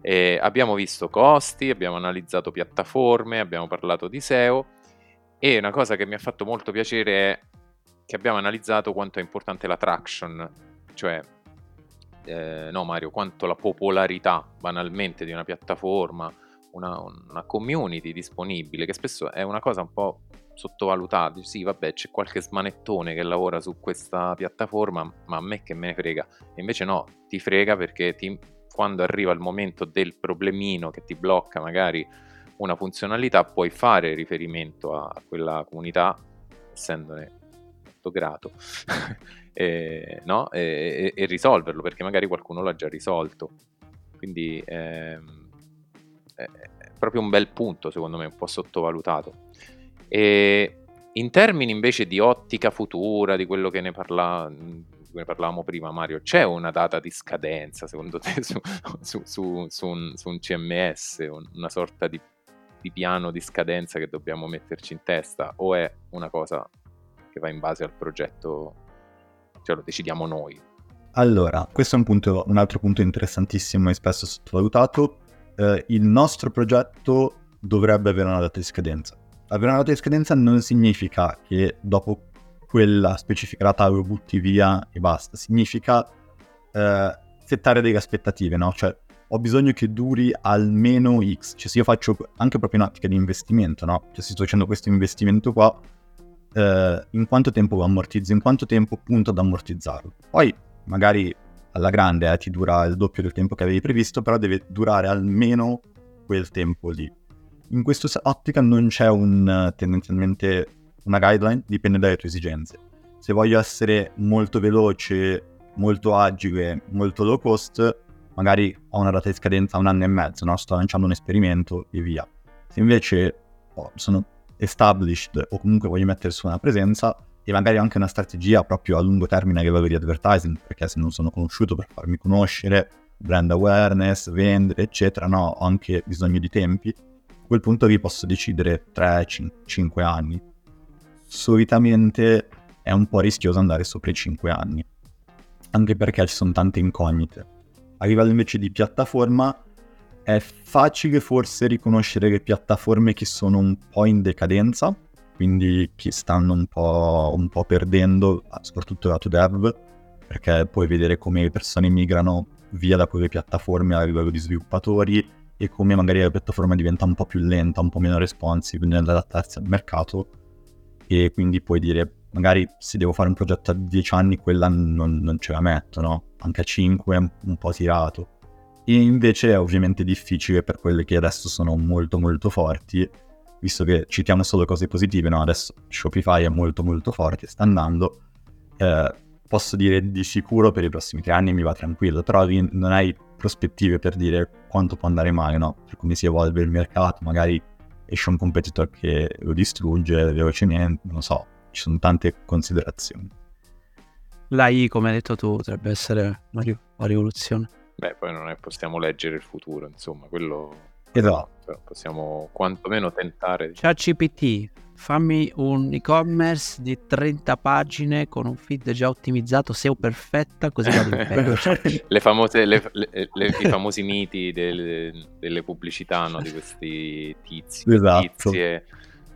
E abbiamo visto costi, abbiamo analizzato piattaforme, abbiamo parlato di SEO e una cosa che mi ha fatto molto piacere è che abbiamo analizzato quanto è importante la traction, cioè, eh, no Mario, quanto la popolarità banalmente di una piattaforma, una, una, community disponibile, che spesso è una cosa un po' sottovalutata. Sì, vabbè, c'è qualche smanettone che lavora su questa piattaforma, ma a me che me ne frega. E invece no, ti frega perché ti, quando arriva il momento del problemino che ti blocca magari una funzionalità, puoi fare riferimento a, quella comunità, essendone molto grato [laughs] e, no? e, e, risolverlo perché magari qualcuno l'ha già risolto. Quindi ehm, eh, proprio un bel punto, secondo me, un po' sottovalutato. E in termini invece di ottica futura, di quello che ne, parla, ne parlavamo prima, Mario, c'è una data di scadenza secondo te [laughs] su, su, su, su un, un, CMS, una sorta di, di piano di scadenza che dobbiamo metterci in testa o è una cosa che va in base al progetto, cioè lo decidiamo noi? Allora, questo è un, punto, un altro punto interessantissimo e spesso sottovalutato. Eh, il nostro progetto dovrebbe avere una data di scadenza. Avere una data di scadenza non significa che dopo quella specifica data lo butti via e basta, significa eh, settare delle aspettative, no? Cioè, ho bisogno che duri almeno X, cioè se io faccio anche proprio in ottica di investimento, no? Cioè se sto facendo questo investimento qua, eh, in quanto tempo lo ammortizzo, in quanto tempo punto ad ammortizzarlo. Poi magari alla grande eh, ti dura il doppio del tempo che avevi previsto, però deve durare almeno quel tempo lì. In questa ottica non c'è un, tendenzialmente una guideline, dipende dalle tue esigenze. Se voglio essere molto veloce, molto agile, molto low cost, magari ho una data di scadenza un anno e mezzo, no? sto lanciando un esperimento e via. Se invece oh, sono established o comunque voglio mettere su una presenza, e magari anche una strategia proprio a lungo termine a livello di advertising, perché se non sono conosciuto per farmi conoscere, brand awareness, vendere, eccetera, no, ho anche bisogno di tempi. A quel punto lì posso decidere 3, 5 anni. Solitamente è un po' rischioso andare sopra i 5 anni, anche perché ci sono tante incognite. A livello invece di piattaforma è facile forse riconoscere le piattaforme che sono un po' in decadenza, quindi che stanno un po', un po', perdendo, soprattutto lato dev, perché puoi vedere come le persone migrano via da quelle piattaforme a livello di sviluppatori e come magari la piattaforma diventa un po' più lenta, un po' meno responsive nell'adattarsi al mercato e quindi puoi dire magari se devo fare un progetto a 10 anni quella non, non ce la metto, no? Anche a 5 è un po' tirato. E invece è ovviamente difficile per quelle che adesso sono molto molto forti visto che citiamo solo cose positive, no? adesso Shopify è molto molto forte, sta andando, eh, posso dire di sicuro per i prossimi tre anni mi va tranquillo, però non hai prospettive per dire quanto può andare male, no? Per come si evolve il mercato, magari esce un competitor che lo distrugge velocemente, non so, ci sono tante considerazioni. L'AI, come hai detto tu, potrebbe essere una rivoluzione. Beh, poi non è possiamo leggere il futuro, insomma, quello Esatto. Possiamo quantomeno tentare. Ciao CPT, fammi un e-commerce di 30 pagine con un feed già ottimizzato, SEO perfetta, così vado in [laughs] le famose, le, le, le, I famosi miti delle, delle pubblicità no, di questi tizi, esatto. tizie,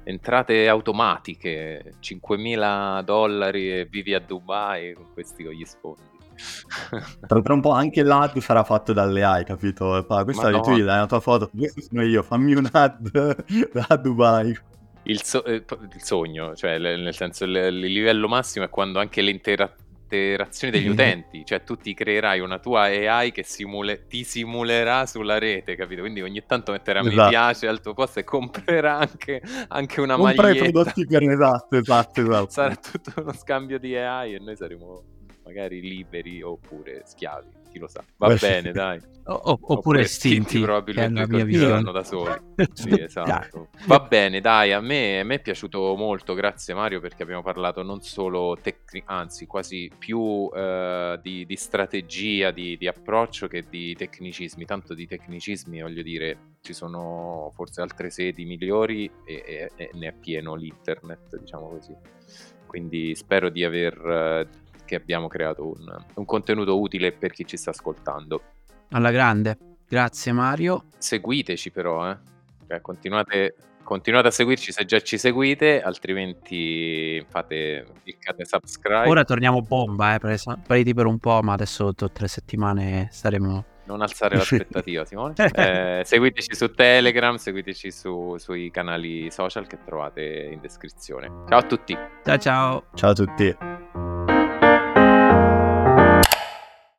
entrate automatiche, 5.000 dollari e vivi a Dubai con questi con gli sfondi. [laughs] Tra un po' anche l'ad sarà fatto dalle AI, capito? Questa è tu, dai la tua foto, questo sono io, fammi un ad [laughs] da Dubai. Il, so- eh, il, sogno, cioè nel senso il, il, livello massimo è quando anche le interazioni degli utenti, cioè tu ti creerai una tua AI che simule- ti simulerà sulla rete, capito? Quindi ogni tanto metterà esatto. mi piace al tuo posto e comprerà anche, anche una Compra maglietta. Compra i prodotti per [laughs] esatto, esatto, esatto. Sarà tutto uno scambio di AI e noi saremo magari liberi oppure schiavi, chi lo sa. Va Beh, bene, dai. O, oppure, oppure estinti, probabilmente vivranno da soli. [laughs] sì, esatto. Va bene, dai, a me, a me, è piaciuto molto, grazie Mario, perché abbiamo parlato non solo tecnica, anzi quasi più eh, di, di, strategia, di, di, approccio che di tecnicismi. Tanto di tecnicismi, voglio dire, ci sono forse altre sedi migliori e, e, e ne è pieno l'internet, diciamo così. Quindi spero di aver che abbiamo creato un, un contenuto utile per chi ci sta ascoltando. Alla grande, grazie Mario. Seguiteci però, eh. Cioè, continuate, continuate a seguirci se già ci seguite, altrimenti fate cliccate subscribe. Ora torniamo bomba, eh, pariti per un po', ma adesso dopo tre settimane staremo non alzare l'aspettativa, Simone. Eh, [laughs] seguiteci su Telegram, seguiteci su, sui canali social che trovate in descrizione. Ciao a tutti. Ciao ciao. Ciao a tutti.